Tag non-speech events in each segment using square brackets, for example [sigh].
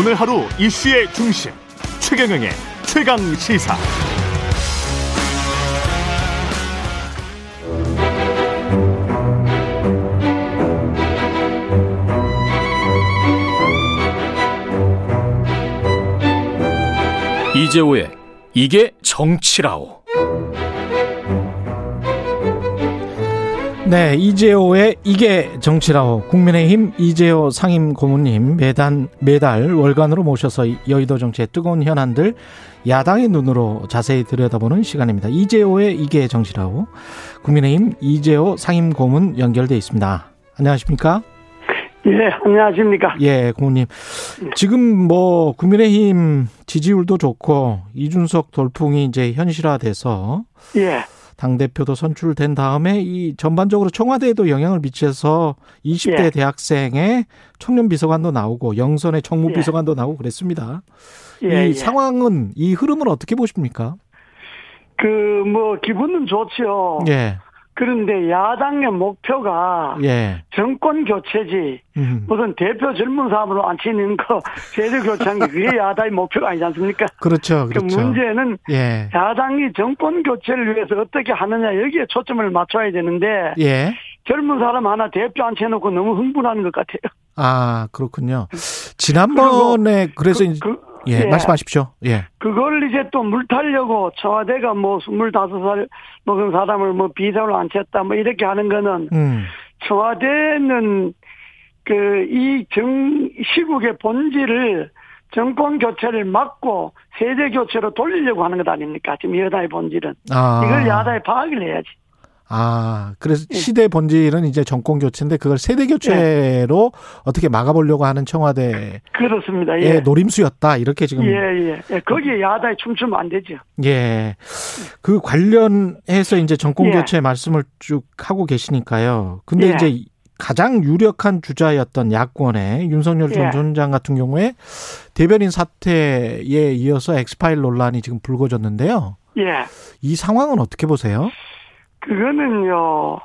오늘 하루 이슈의 중심 최경영의 최강 시사. 이재호의 이게 정치라오. 네, 이재호의 이게 정치라오. 국민의힘 이재호 상임 고문님 매단 매달 월간으로 모셔서 여의도 정치의 뜨거운 현안들 야당의 눈으로 자세히 들여다보는 시간입니다. 이재호의 이게 정치라오. 국민의힘 이재호 상임 고문 연결돼 있습니다. 안녕하십니까? 예, 안녕하십니까. 예, 고문님. 지금 뭐 국민의힘 지지율도 좋고 이준석 돌풍이 이제 현실화돼서 예. 당 대표도 선출된 다음에 이 전반적으로 청와대에도 영향을 미쳐서 20대 예. 대학생의 청년 비서관도 나오고 영선의 정무 예. 비서관도 나오고 그랬습니다. 예, 이 예. 상황은 이 흐름을 어떻게 보십니까? 그, 뭐, 기분은 좋죠. 예, 그런데 야당의 목표가 예, 정권 교체지, 음, 무슨 대표 젊은 사람으로 앉히는 거, 세대 교체하는 게 그게 야당의 목표가 아니지 않습니까? 그렇죠, 그 그렇죠. 문제는 예, 야당이 정권 교체를 위해서 어떻게 하느냐, 여기에 초점을 맞춰야 되는데, 예, 젊은 사람 하나 대표 앉혀놓고 너무 흥분하는 것 같아요. 아 그렇군요. 지난번에 그래서 그, 이제- 그, 예, 예. 말씀하십시오. 예, 그걸 이제 또 물타려고 청와대가 뭐 25살 먹은 사람을 뭐 비서로 앉혔다 뭐 이렇게 하는 거는 음, 청와대는 그 이 정 시국의 본질을 정권 교체를 막고 세대 교체로 돌리려고 하는 것 아닙니까? 지금 여당의 본질은 아, 이걸 야당이 파악을 해야지. 아, 그래서 예. 시대 본질은 이제 정권 교체인데 그걸 세대 교체로 어떻게 막아보려고 하는 청와대의 그렇습니다. 예. 노림수였다 이렇게 지금 예, 예, 예. 거기에 야당이 춤추면 안 되죠. 예. 그 관련해서 이제 정권 예. 교체 말씀을 쭉 하고 계시니까요. 근데 예. 이제 가장 유력한 주자였던 야권의 윤석열 전 예. 총장 같은 경우에 대변인 사태에 이어서 엑스파일 논란이 지금 불거졌는데요. 예. 이 상황은 어떻게 보세요? 그거는요,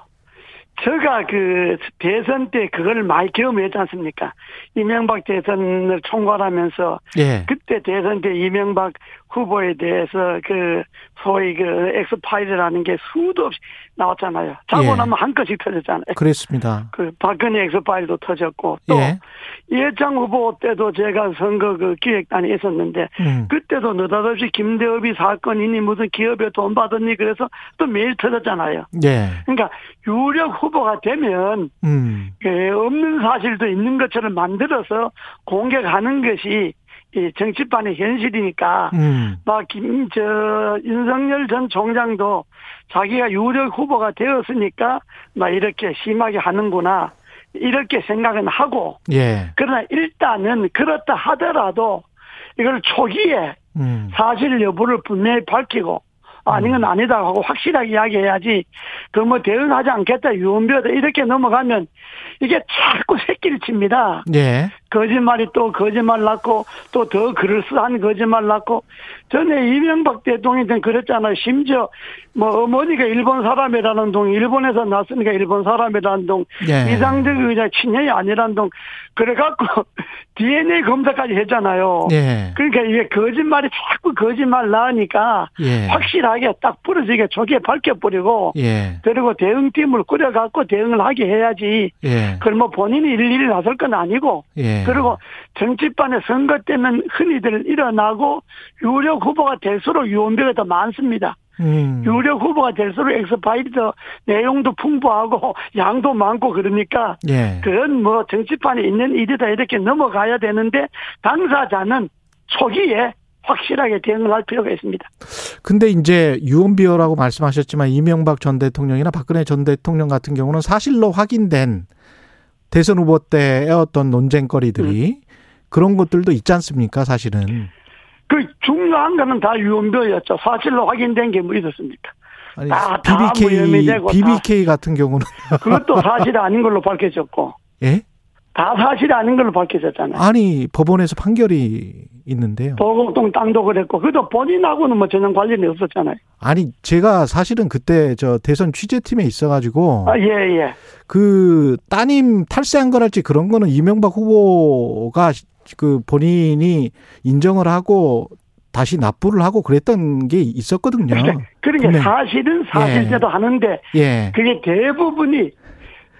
제가 그 대선 때 그걸 많이 경험했지 않습니까? 이명박 대선을 총괄하면서 예. 그때 대선 때 이명박 후보에 대해서 그 소위 그 엑스파일이라는 게 수도 없이 나왔잖아요. 자고 예. 나면 한 건씩 터졌잖아요. 그랬습니다. 그 박근혜 엑스파일도 터졌고 또 예. 이해창 후보 때도 제가 선거 그 기획단에 있었는데 음. 그때도 느닷없이 김대업이 사건이니 무슨 기업에 돈 받았니 그래서 또 매일 터졌잖아요. 예. 그러니까 유력 후보가 되면 음. 그 없는 사실도 있는 것처럼 만들어서 공격하는 것이 이 정치판의 현실이니까 음. 막김저 윤석열 전 총장도 자기가 유력 후보가 되었으니까 막 이렇게 심하게 하는구나 이렇게 생각은 하고 예. 그러나 일단은 그렇다 하더라도 이걸 초기에 음. 사실 여부를 분명히 밝히고 아닌 건 아니다 하고 확실하게 이야기해야지 그 뭐 대응하지 않겠다 유언비어다 이렇게 넘어가면 이게 자꾸 새끼를 칩니다. 예. 거짓말이 또 거짓말 낳고 또 더 그럴싸한 거짓말 낳고 전에 이명박 대통령 때는 그랬잖아요. 심지어 뭐 어머니가 일본 사람이라는 동 일본에서 났으니까 일본 사람이라는 동 예. 이상적 의자 친형이 아니라는 동 그래갖고 [laughs] DNA 검사까지 했잖아요. 예. 그러니까 이게 거짓말이 자꾸 거짓말 나으니까 예. 확실하게 딱 부러지게 조기에 밝혀버리고 예. 그리고 대응팀을 꾸려갖고 대응을 하게 해야지 예. 그걸 뭐 본인이 일일이 나설 건 아니고 예. 그리고 정치판에 선거 때는 흔히들 일어나고 유력 후보가 될수록 유언비가 더 많습니다. 음. 유력 후보가 될수록 엑스파일이 더 내용도 풍부하고 양도 많고 그러니까 예. 그건 뭐 정치판에 있는 일이다 이렇게 넘어가야 되는데 당사자는 초기에 확실하게 대응을 할 필요가 있습니다. 근데 이제 유언비어라고 말씀하셨지만 이명박 전 대통령이나 박근혜 전 대통령 같은 경우는 사실로 확인된 대선 후보 때의 어떤 논쟁거리들이 그런 것들도 있지 않습니까, 사실은. 그 중요한 거는 다 유언비어였죠. 사실로 확인된 게 뭐 있었습니까? 아니, 다- BBK, 다. BBK 같은 경우는. [laughs] 그것도 사실이 아닌 걸로 밝혀졌고 예? 다 사실이 아닌 걸로 밝혀졌잖아요. 아니, 법원에서 판결이 있는데요. 도곡동 땅도 그랬고 그것도 본인하고는 뭐 전혀 관련이 없었잖아요. 아니, 제가 사실은 그때 저 대선 취재팀에 있어가지고 아, 예, 예. 그 따님 탈세한 거랄지 그런 거는 이명박 후보가 그 본인이 인정을 하고 다시 납부를 하고 그랬던 게 있었거든요. 그러니까, 그러니까 사실은 사실대로 하는데 예. 그게 대부분이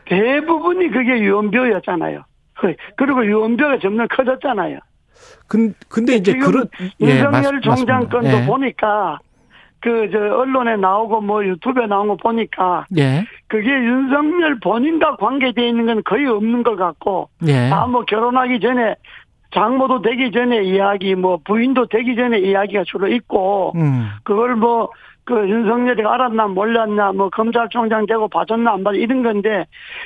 대부분이 그게 유언비어였잖아요. 그- 그리고 유언비어가 점점 커졌잖아요. 근, 근데 이제 그런 예, 윤석열 맞- 총장. 건도 예. 보니까 그 저 언론에 나오고 뭐 유튜브에 나온 거 보니까 예. 그게 윤석열 본인과 관계되어 있는 건 거의 없는 것 같고 예. 다뭐 결혼하기 전에 장모도 되기 전에 이야기 뭐 부인도 되기 전에 이야기가 주로 있고 음. 그걸 뭐 그 윤석열이 알았나 몰랐나 뭐 검찰총장 되고 봐줬나 안 봐줬나 이런 건데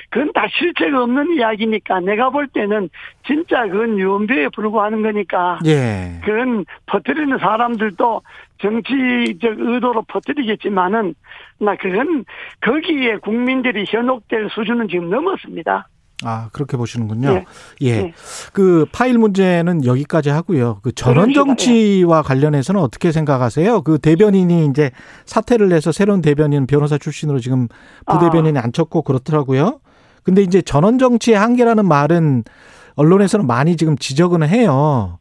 그건 다 실체가 없는 이야기니까 내가 볼 때는 진짜 그건 유언비에 불과하는 거니까 예. 그건 퍼뜨리는 사람들도 정치적 의도로 퍼뜨리겠지만은 나 그건 거기에 국민들이 현혹될 수준은 지금 넘었습니다. 아, 그렇게 보시는군요. 예. 예. 예. 그 파일 문제는 여기까지 하고요. 그 전원 정치와 관련해서는 어떻게 생각하세요? 그 대변인이 이제 사퇴를 해서 새로운 대변인 변호사 출신으로 지금 부대변인에 앉혔고 그렇더라고요. 근데 이제 전원 정치의 한계라는 말은 언론에서는 많이 지금 지적은 해요.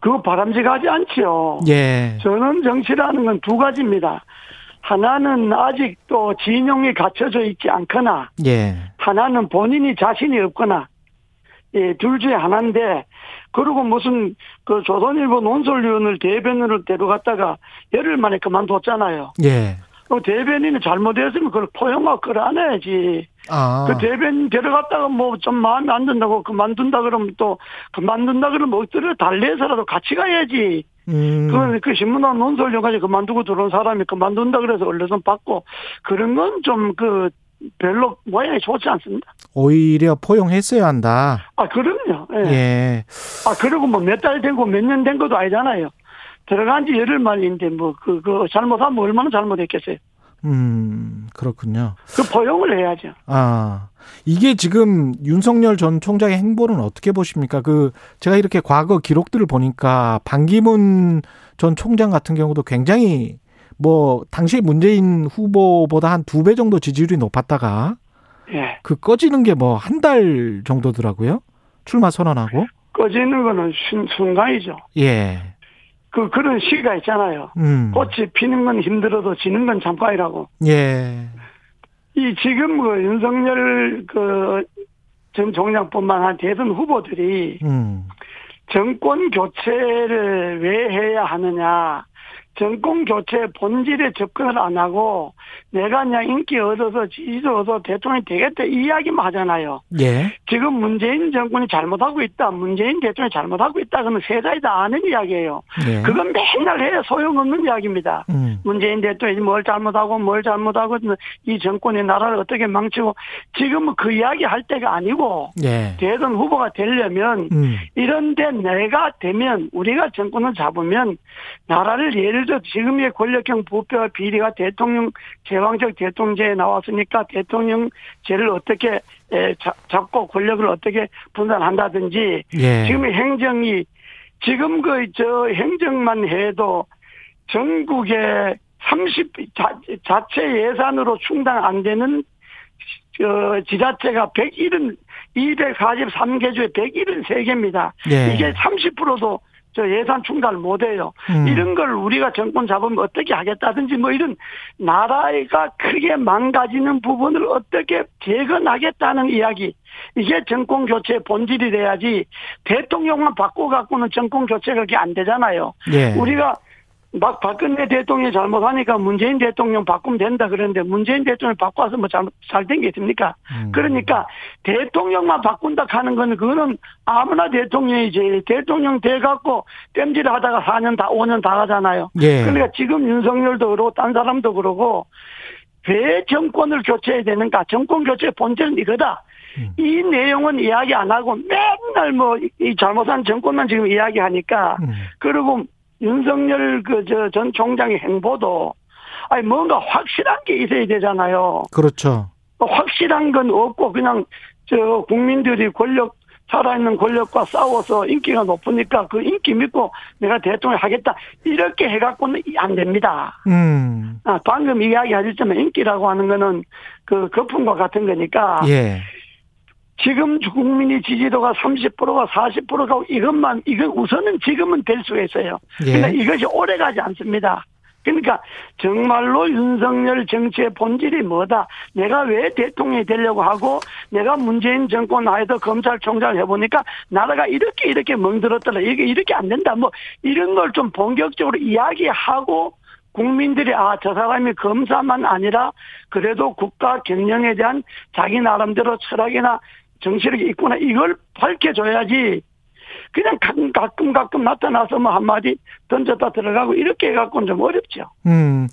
그거 바람직하지 않지요. 예. 전원 정치라는 건 두 가지입니다. 하나는 아직도 진영이 갖춰져 있지 않거나 예. 하나는 본인이 자신이 없거나 예, 둘 중에 하나인데 그리고 무슨 그 조선일보 논설위원을 대변인으로 데려갔다가 열흘 만에 그만뒀잖아요. 예. 그 대변인이 잘못했으면 그걸 포용하고 끌어안아야지. 아. 그 대변인 데려갔다가 뭐 좀 마음에 안 든다고 그만둔다 그러면 또 그만둔다 그러면 엎드려 달래서라도 같이 가야지. 음. 그, 그 신문한 논설위원까지 그만두고 들어온 사람이 그만둔다 그래서 언론선 받고 그런 건 좀 그 별로 모양이 좋지 않습니다. 오히려 포용했어야 한다. 아, 그럼요. 예. 예. 아, 그리고 뭐 몇 달 되고 몇 년 된 것도 아니잖아요. 들어간 지 열흘 만인데 뭐, 그, 그, 잘못하면 얼마나 잘못했겠어요. 음, 그렇군요. 그 포용을 해야죠. 아, 이게 지금 윤석열 전 총장의 행보는 어떻게 보십니까? 그, 제가 이렇게 과거 기록들을 보니까 반기문 전 총장 같은 경우도 굉장히 뭐, 당시 문재인 후보보다 한 두 배 정도 지지율이 높았다가 예. 그 꺼지는 게 뭐 한 달 정도더라고요. 출마 선언하고. 꺼지는 거는 순, 순간이죠. 예. 그, 그런 시기가 있잖아요. 음. 꽃이 피는 건 힘들어도 지는 건 잠깐이라고. 예. 이 지금 그 윤석열 그, 전 총장뿐만 아니라 대선 후보들이 음. 정권 교체를 왜 해야 하느냐. 정권 교체 본질에 접근을 안 하고 내가 그냥 인기 얻어서 지지도 얻어서 대통령이 되겠다 이 이야기만 하잖아요. 예. 지금 문재인 정권이 잘못하고 있다. 문재인 대통령이 잘못하고 있다. 그러면 세자이 다 아는 이야기예요. 예. 그건 맨날 해야 소용없는 이야기입니다. 음. 문재인 대통령이 뭘 잘못하고 뭘 잘못하고 이 정권이 나라를 어떻게 망치고 지금은 그 이야기 할 때가 아니고 예. 대선 후보가 되려면 음. 이런데 내가 되면 우리가 정권을 잡으면 나라를 예를 들어 지금의 권력형 부패와 비리가 대통령 제왕적 대통령제에 나왔으니까 대통령제를 어떻게 에, 잡- 잡고 권력을 어떻게 분산한다든지 예. 지금의 행정이 지금 그 저 행정만 해도 전국에 30 자, 자체 예산으로 충당 안 되는 저 지자체가 101은 243개 중에 173개입니다. 예. 이게 30%도 저 예산 충당을 못 해요. 음. 이런 걸 우리가 정권 잡으면 어떻게 하겠다든지 뭐 이런 나라가 크게 망가지는 부분을 어떻게 재건하겠다는 이야기. 이게 정권 교체의 본질이 돼야지 대통령만 바꿔갖고는 정권 교체가 그게 안 되잖아요. 예. 우리가 막 박근혜 대통령이 잘못하니까 문재인 대통령 바꾸면 된다 그러는데 문재인 대통령 바꿔서 뭐 잘못 잘된 게 있습니까? 음. 그러니까 대통령만 바꾼다 하는 거는 그거는 아무나 대통령이지 대통령 돼갖고 땜질 하다가 4년 다 5년 다 가잖아요. 예. 그러니까 지금 윤석열도 그러고 딴 사람도 그러고 왜 정권을 교체해야 되는가? 정권 교체의 본질은 이거다. 음. 이 내용은 이야기 안 하고 맨날 뭐 이 잘못한 정권만 지금 이야기하니까 음. 그리고 윤석열 그 저 전 총장의 행보도 아니 뭔가 확실한 게 있어야 되잖아요. 그렇죠. 확실한 건 없고 그냥 저 국민들이 권력 살아있는 권력과 싸워서 인기가 높으니까 그 인기 믿고 내가 대통령 하겠다 이렇게 해갖고는 안 됩니다. 음. 아, 방금 이야기하셨지만 인기라고 하는 거는 그 거품과 같은 거니까 예. 지금 국민의 지지도가 30%가 40%가 이것만 이건 우선은 지금은 될 수가 있어요. 예. 근데 이것이 오래 가지 않습니다. 그러니까 정말로 윤석열 정치의 본질이 뭐다. 내가 왜 대통령이 되려고 하고 내가 문재인 정권 하에서 검찰총장을 해보니까 나라가 이렇게 이렇게 멍들었더라. 이게 이렇게 안 된다. 뭐 이런 걸 좀 본격적으로 이야기하고 국민들이 아 저 사람이 검사만 아니라 그래도 국가 경영에 대한 자기 나름대로 철학이나 정치력이 있구나 이걸 밝혀줘야지 그냥 가끔 가끔, 가끔 나타나서 뭐 한마디 던졌다 들어가고 이렇게 해갖고는 좀 어렵죠. 음.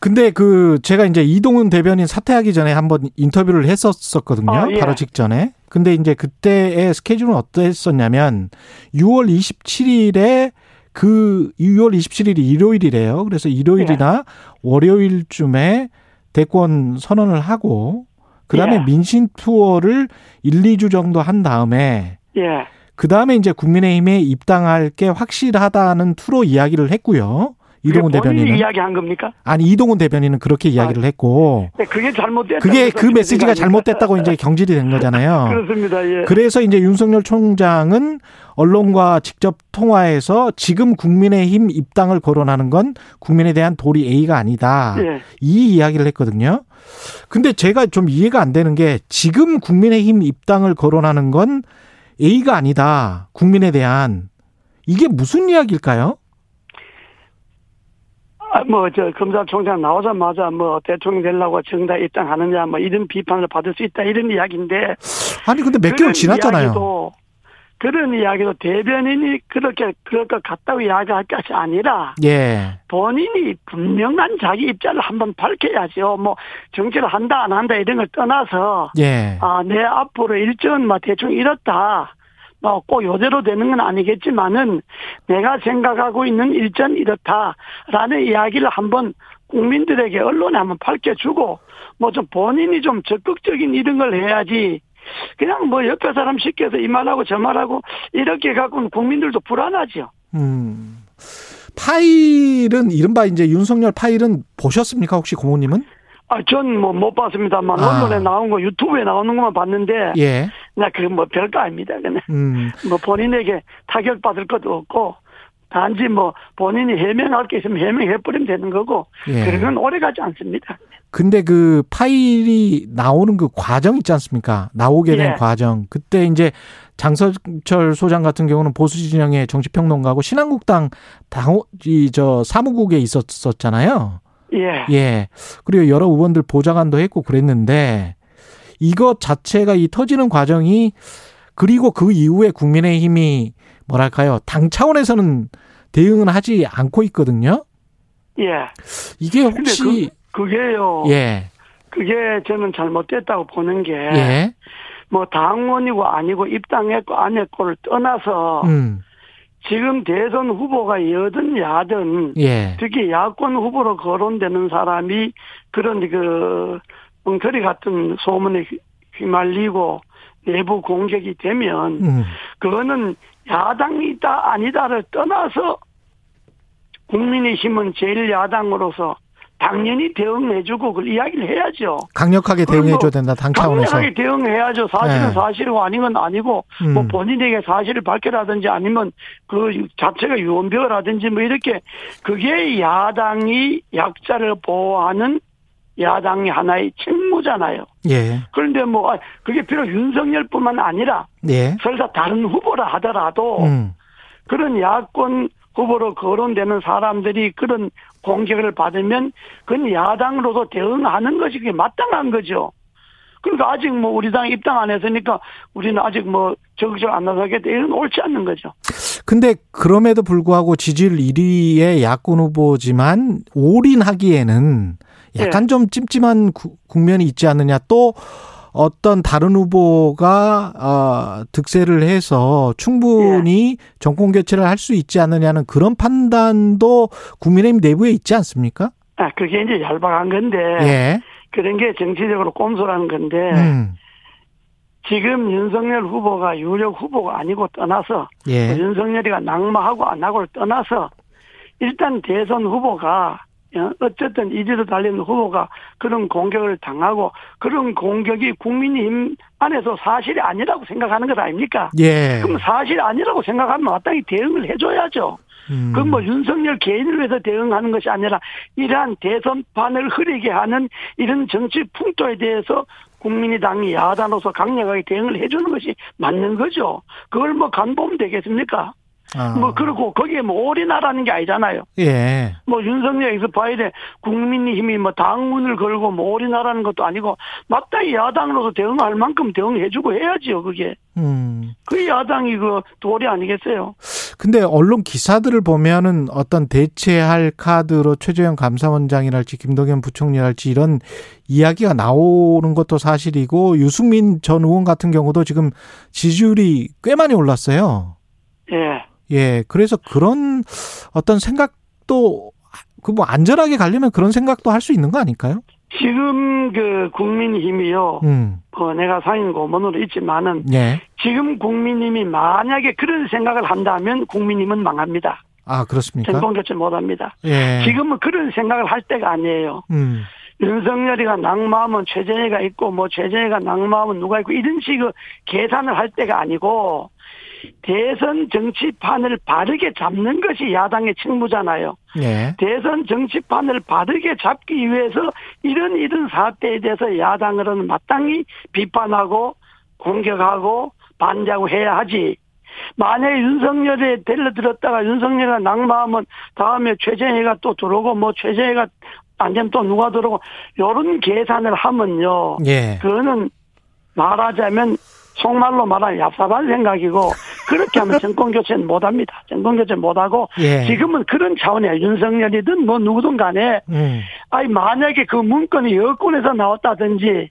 근데 그 제가 이제 이동훈 대변인 사퇴하기 전에 한번 인터뷰를 했었었거든요. 아, 예. 바로 직전에. 근데 이제 그때의 스케줄은 어땠었냐면 6월 27일에 그 6월 27일이 일요일이래요. 그래서 일요일이나 월요일쯤에 대권 선언을 하고 그다음에 예. 민심 투어를 1, 2주 정도 한 다음에 예. 그 다음에 이제 국민의힘에 입당할 게 확실하다는 투로 이야기를 했고요. 이동훈 대변인은 이야기한 겁니까? 아니 이동훈 대변인은 그렇게 이야기를 했고 네, 그게 잘못됐다. 그게 그 메시지가 잘못됐다고 이제 경질이 된 거잖아요. [laughs] 그렇습니다. 예. 그래서 이제 윤석열 총장은 언론과 직접 통화해서 지금 국민의힘 입당을 거론하는 건 국민에 대한 도리 A가 아니다. 예. 이 이야기를 했거든요. 근데 제가 좀 이해가 안 되는 게 지금 국민의힘 입당을 거론하는 건 A가 아니다. 국민에 대한 이게 무슨 이야기일까요? 아, 뭐, 저, 검찰총장 나오자마자 뭐, 대통령 되려고 정당 입당하느냐, 뭐, 이런 비판을 받을 수 있다, 이런 이야기인데. 아니 근데 몇 개월 지났잖아요. 이야기도, 그런 이야기도 대변인이 그렇게, 그럴 것 같다고 이야기할 것이 아니라, 예. 본인이 분명한 자기 입장을 한번 밝혀야죠. 뭐, 정치를 한다, 안 한다, 이런 걸 떠나서, 예. 아, 내 앞으로 일정은 뭐 대충 이렇다. 뭐꼭 요대로 되는 건 아니겠지만은 내가 생각하고 있는 일정 이렇다라는 이야기를 한번 국민들에게 언론에 한번 밝혀주고 뭐 좀 본인이 좀 적극적인 이런 걸 해야지 그냥 뭐 옆에 사람 시켜서 이 말하고 저 말하고 이렇게 갖고는 국민들도 불안하죠. 음. 파일은 이른바 이제 윤석열 파일은 보셨습니까 혹시 고모님은? 아, 전 뭐 못 봤습니다만 아. 언론에 나온 거 유튜브에 나오는 것만 봤는데 예. 나 그거 뭐 별거 아닙니다. 그냥 음. [laughs] 뭐 본인에게 타격 받을 것도 없고 단지 뭐 본인이 해명할 게 있으면 해명해 버리면 되는 거고 예. 그런 건 오래 가지 않습니다. 근데 그 파일이 나오는 그 과정 있지 않습니까? 나오게 된 예. 과정. 그때 이제 장서철 소장 같은 경우는 보수 진영의 정치평론가고 신한국당 당, 이, 저, 사무국에 있었었잖아요. 예. 예. 그리고 여러 의원들 보좌관도 했고 그랬는데 이것 자체가 이 터지는 과정이 그리고 그 이후에 국민의힘이 뭐랄까요. 당 차원에서는 대응은 하지 않고 있거든요. 예. 이게 혹시 그, 그게요. 예. 그게 저는 잘못됐다고 보는 게 예. 뭐 당원이고 아니고 입당했고 안 했고를 떠나서 음. 지금 대선 후보가 여든 야든 예. 특히 야권 후보로 거론되는 사람이 그런 그 엉터리 같은 소문에 휘- 휘말리고 내부 공격이 되면 음. 그거는 야당이다 아니다를 떠나서 국민의힘은 제일 야당으로서 당연히 대응해주고 그 이야기를 해야죠. 강력하게 그럼 대응해 뭐 줘야 된다. 당 차원에서. 강력하게 대응해야죠. 사실은 네. 사실이고 아닌 건 아니고 음. 뭐 본인에게 사실을 밝혀라든지 아니면 그 자체가 유언비어라든지 뭐 이렇게 그게 야당이 약자를 보호하는 야당이 하나의 책무잖아요. 예. 그런데 뭐 아, 그게 비록 윤석열뿐만 아니라 예. 설사 다른 후보라 하더라도 음. 그런 야권 후보로 거론되는 사람들이 그런 공격을 받으면 그건 야당으로서 대응하는 것이 그게 마땅한 거죠. 그러니까 아직 뭐 우리 당 입당 안 했으니까 우리는 아직 뭐 적극적으로 안 나서겠다 이건 옳지 않는 거죠. 근데 그럼에도 불구하고 지지율 1위의 야권 후보지만 올인하기에는 약간 예. 좀 찜찜한 구- 국면이 있지 않느냐. 또 어떤 다른 후보가 어, 득세를 해서 충분히 정권 교체를 할 수 있지 않느냐는 그런 판단도 국민의힘 내부에 있지 않습니까? 아 그게 이제 얄팍한 건데 예. 그런 게 정치적으로 꼼수라는 건데 음. 지금 윤석열 후보가 유력 후보가 아니고 떠나서 예. 윤석열이가 낙마하고 안 하고를 떠나서 일단 대선 후보가 어, 어쨌든 이재도 달리는 후보가 그런 공격을 당하고 그런 공격이 국민의힘 안에서 사실이 아니라고 생각하는 것 아닙니까? 예. 그럼 사실 아니라고 생각하면 마땅히 대응을 해줘야죠. 음. 그건 뭐 윤석열 개인을 위해서 대응하는 것이 아니라 이러한 대선판을 흐리게 하는 이런 정치 풍토에 대해서 국민의당이 야당으로서 강력하게 대응을 해주는 것이 맞는 거죠. 그걸 뭐 간보면 되겠습니까? 아. 뭐 그렇고 거기에 뭐 올인하라는 게 아니잖아요. 예. 뭐 윤석열에서 봐야 돼 국민의힘이 뭐 당문을 걸고 뭐 올인하라는 것도 아니고 마땅히 야당으로서 대응할 만큼 대응해주고 해야지요. 그게 음. 그 야당이 그 도리 아니겠어요? 근데 언론 기사들을 보면은 어떤 대체할 카드로 최재형 감사원장이랄지 김동연 부총리랄지 이런 이야기가 나오는 것도 사실이고 유승민 전 의원 같은 경우도 지금 지지율이 꽤 많이 올랐어요. 예. 예. 그래서 그런 어떤 생각도 그 뭐 안전하게 가려면 그런 생각도 할 수 있는 거 아닐까요? 지금 그 국민힘이요. 음. 어, 내가 상임 고문으로 있지만은 예. 지금 국민힘이 만약에 그런 생각을 한다면 국민힘은 망합니다. 아, 그렇습니까? 정권 교체 못합니다. 예. 지금은 그런 생각을 할 때가 아니에요. 음. 윤석열이가 낙마하면 최재해가 있고 뭐 최재해가 낙마하면 누가 있고 이런 식의 계산을 할 때가 아니고 대선 정치판을 바르게 잡는 것이 야당의 책무잖아요. 예. 대선 정치판을 바르게 잡기 위해서 이런 이런 사태에 대해서 야당으로는 마땅히 비판하고 공격하고 반대하고 해야 하지. 만약에 윤석열에 데려들었다가 윤석열이 낙마하면 다음에 최재해가 또 들어오고 뭐 최재해가 안 되면 또 누가 들어오고 요런 계산을 하면요. 예. 그거는 말하자면 속말로 말하면 얍삽한 생각이고 그렇게 하면 정권 교체는 못합니다. 정권 교체 못하고 예. 지금은 그런 차원이야. 윤석열이든 뭐 누구든 간에 음. 아니 만약에 그 문건이 여권에서 나왔다든지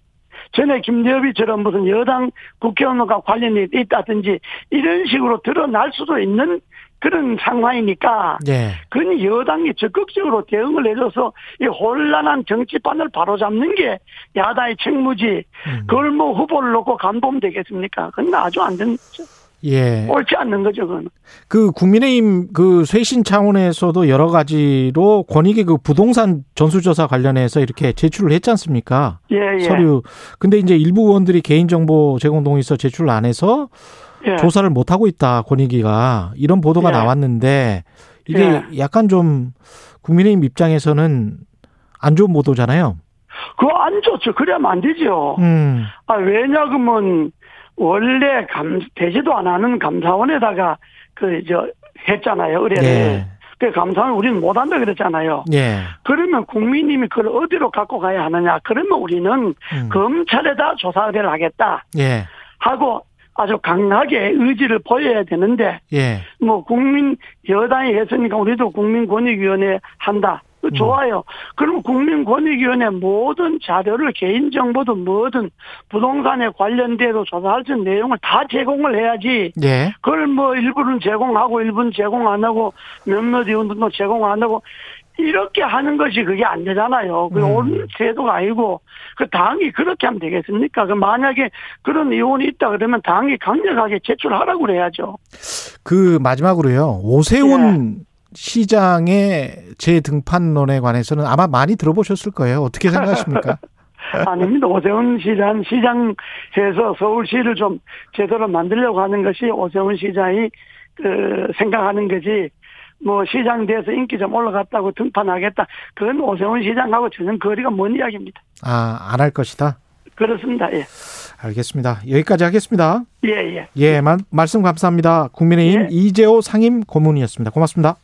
전에 김대엽이처럼 무슨 여당 국회의원과 관련이 있다든지 이런 식으로 드러날 수도 있는 그런 상황이니까 예. 그건 여당이 적극적으로 대응을 해줘서 이 혼란한 정치판을 바로잡는 게 야당의 책무지. 음. 그걸 뭐 후보를 놓고 간보면 되겠습니까? 그건 아주 안 되는 거죠. 예. 옳지 않는 거죠, 그건. 그 국민의힘 그 쇄신 차원에서도 여러 가지로 권익위 그 부동산 전수조사 관련해서 이렇게 제출을 했지 않습니까? 예, 예. 서류. 근데 이제 일부 의원들이 개인정보 제공 동의서 제출 안 해서 예. 조사를 못 하고 있다 권익위가 이런 보도가 예. 나왔는데 이게 예. 약간 좀 국민의힘 입장에서는 안 좋은 보도잖아요. 그거 안 좋죠. 그러면 안 되죠. 음. 아, 왜냐하면 원래 감, 되지도 안 하는 감사원에다가 그, 저, 했잖아요. 의뢰를. 예. 그 감사원 우리는 못한다 그랬잖아요. 예. 그러면 국민님이 그걸 어디로 갖고 가야 하느냐. 그러면 우리는 음. 검찰에다 조사 의뢰를 하겠다. 예. 하고 아주 강하게 의지를 보여야 되는데 예. 뭐 국민 여당이 했으니까 우리도 국민권익위원회 한다. 그 좋아요. 그럼 국민권익위원회 모든 자료를 개인정보도 뭐든 부동산에 관련돼도 조사할 수 있는 내용을 다 제공을 해야지. 예. 그걸 뭐 일부는 제공하고 일부는 제공 안 하고 몇몇 의원들도 제공 안 하고 이렇게 하는 것이 그게 안 되잖아요. 그 음. 옳은 제도가 아니고 그 당이 그렇게 하면 되겠습니까? 그 만약에 그런 의원이 있다 그러면 당이 강력하게 제출하라고 그래야죠. 그 마지막으로요. 오세훈 예. 시장의 재등판론에 관해서는 아마 많이 들어보셨을 거예요. 어떻게 생각하십니까? [laughs] 아닙니다. 오세훈 시장, 시장에서 서울시를 좀 제대로 만들려고 하는 것이 오세훈 시장이 그 생각하는 거지. 뭐 시장 돼서 인기 좀 올라갔다고 등판하겠다. 그건 오세훈 시장하고 전혀 거리가 먼 이야기입니다. 아, 안 할 것이다. 그렇습니다. 예. 알겠습니다. 여기까지 하겠습니다. 예, 예. 예, 마- 말씀 감사합니다. 국민의힘 예. 이재호 상임 고문이었습니다. 고맙습니다.